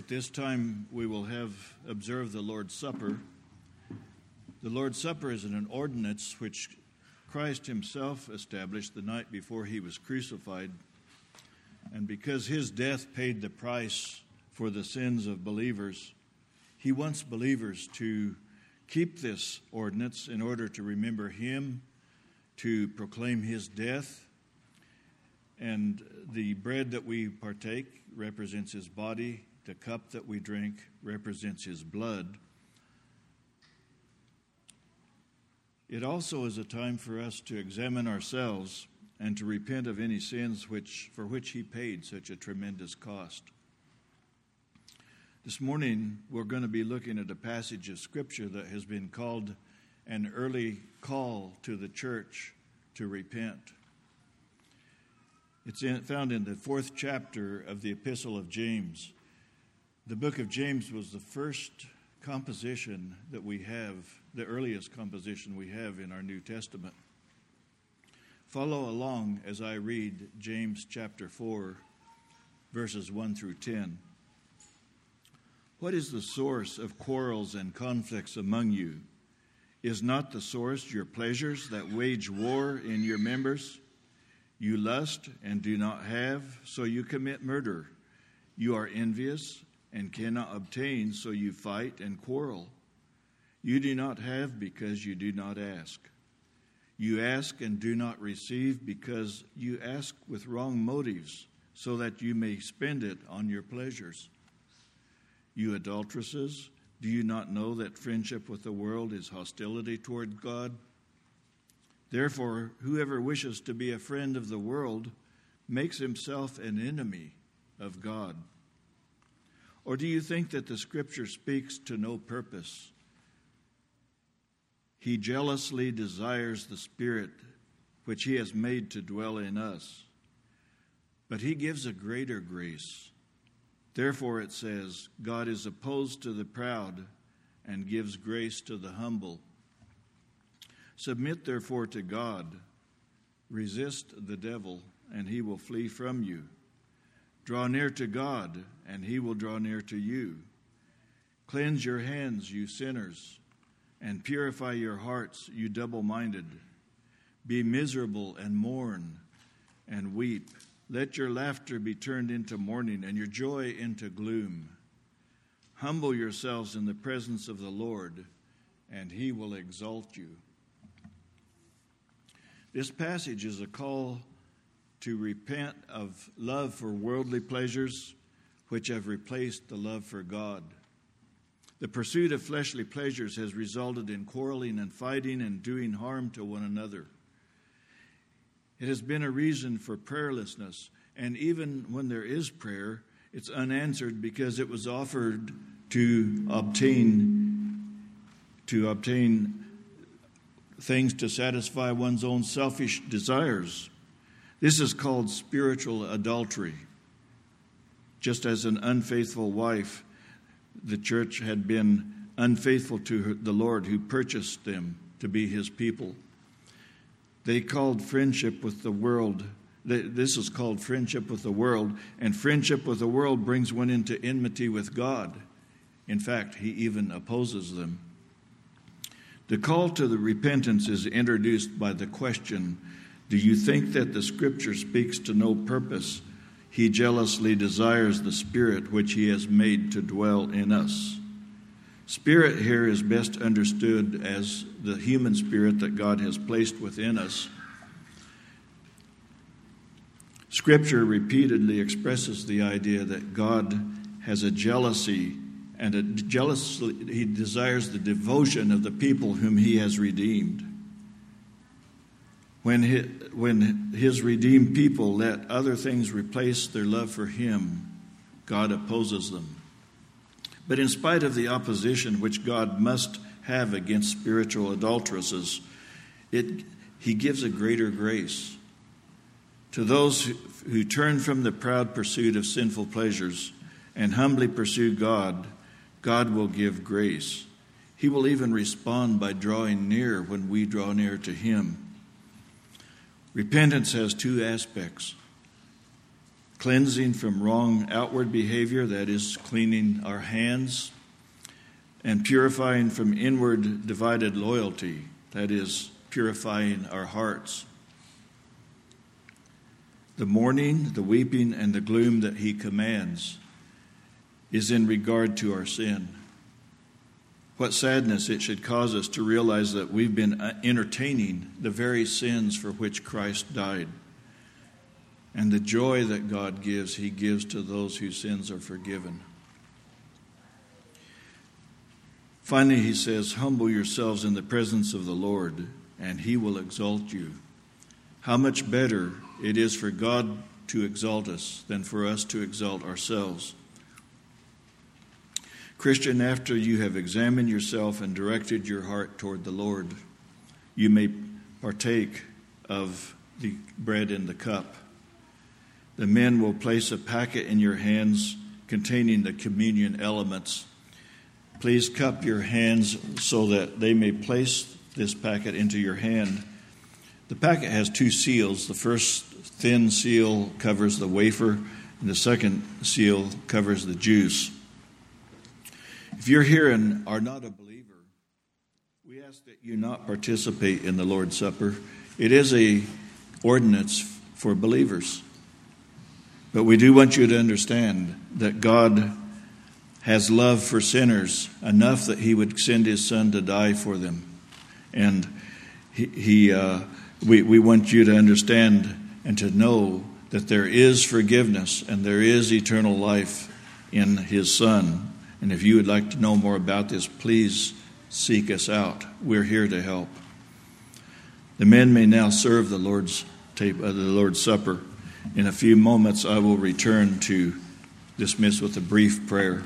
At this time, we will have observed the Lord's Supper. The Lord's Supper is an ordinance which Christ Himself established the night before He was crucified. And because His death paid the price for the sins of believers, He wants believers to keep this ordinance in order to remember Him, to proclaim His death. And the bread that we partake represents His body the cup that we drink represents his blood. It also is a time for us to examine ourselves and to repent of any sins which, for which he paid such a tremendous cost. This morning, we're going to be looking at a passage of Scripture that has been called an early call to the church to repent. It's in, found in the fourth chapter of the Epistle of James. The book of James was the first composition that we have, the earliest composition we have in our New Testament. Follow along as I read James chapter 4, verses 1 through 10. What is the source of quarrels and conflicts among you? Is not the source your pleasures that wage war in your members? You lust and do not have, so you commit murder. You are envious and cannot obtain, so you fight and quarrel. You do not have because you do not ask. You ask and do not receive because you ask with wrong motives, so that you may spend it on your pleasures. You adulteresses, do you not know that friendship with the world is hostility toward God? Therefore, whoever wishes to be a friend of the world makes himself an enemy of God. Or do you think that the scripture speaks to no purpose? He jealously desires the Spirit which He has made to dwell in us. But He gives a greater grace. Therefore, it says, God is opposed to the proud and gives grace to the humble. Submit therefore to God, resist the devil, and he will flee from you. Draw near to God, and he will draw near to you. Cleanse your hands, you sinners, and purify your hearts, you double minded. Be miserable and mourn and weep. Let your laughter be turned into mourning and your joy into gloom. Humble yourselves in the presence of the Lord, and he will exalt you. This passage is a call to repent of love for worldly pleasures, which have replaced the love for God. The pursuit of fleshly pleasures has resulted in quarreling and fighting and doing harm to one another. It has been a reason for prayerlessness, and even when there is prayer, it's unanswered because it was offered to obtain to obtain things to satisfy one's own selfish desires. This is called spiritual adultery. Just as an unfaithful wife, the church had been unfaithful to the Lord who purchased them to be his people. They called friendship with the world. This is called friendship with the world, and friendship with the world brings one into enmity with God. In fact, he even opposes them. The call to the repentance is introduced by the question do you think that the scripture speaks to no purpose? He jealously desires the Spirit which He has made to dwell in us. Spirit here is best understood as the human spirit that God has placed within us. Scripture repeatedly expresses the idea that God has a jealousy and a jealously he desires the devotion of the people whom he has redeemed when his, when his redeemed people let other things replace their love for him, God opposes them. But in spite of the opposition which God must have against spiritual adulteresses, it, he gives a greater grace. To those who, who turn from the proud pursuit of sinful pleasures and humbly pursue God, God will give grace. He will even respond by drawing near when we draw near to Him. Repentance has two aspects. cleansing from wrong outward behavior, that is, cleaning our hands, and purifying from inward divided loyalty, that is, purifying our hearts. The mourning, the weeping, and the gloom that he commands is in regard to our sin. What sadness it should cause us to realize that we've been uh, entertaining the very sins for which Christ died. And the joy that God gives, He gives to those whose sins are forgiven. Finally, He says, Humble yourselves in the presence of the Lord, and He will exalt you. How much better it is for God to exalt us than for us to exalt ourselves. Christian, after you have examined yourself and directed your heart toward the Lord, you may partake of the bread and the cup. The men will place a packet in your hands containing the communion elements. Please cup your hands so that they may place this packet into your hand. The packet has two seals. The first thin seal covers the wafer, and the second seal covers the juice. If you're here and are not a believer, we ask that you not participate in the Lord's Supper. It is a ordinance for believers. But we do want you to understand that God has love for sinners enough that he would send his son to die for them. And he, he uh, we, we want you to understand and to know that there is forgiveness and there is eternal life in his son. And if you would like to know more about this, please seek us out. We're here to help. The men may now serve the Lord's tape, uh, the Lord's Supper. In a few moments, I will return to dismiss with a brief prayer.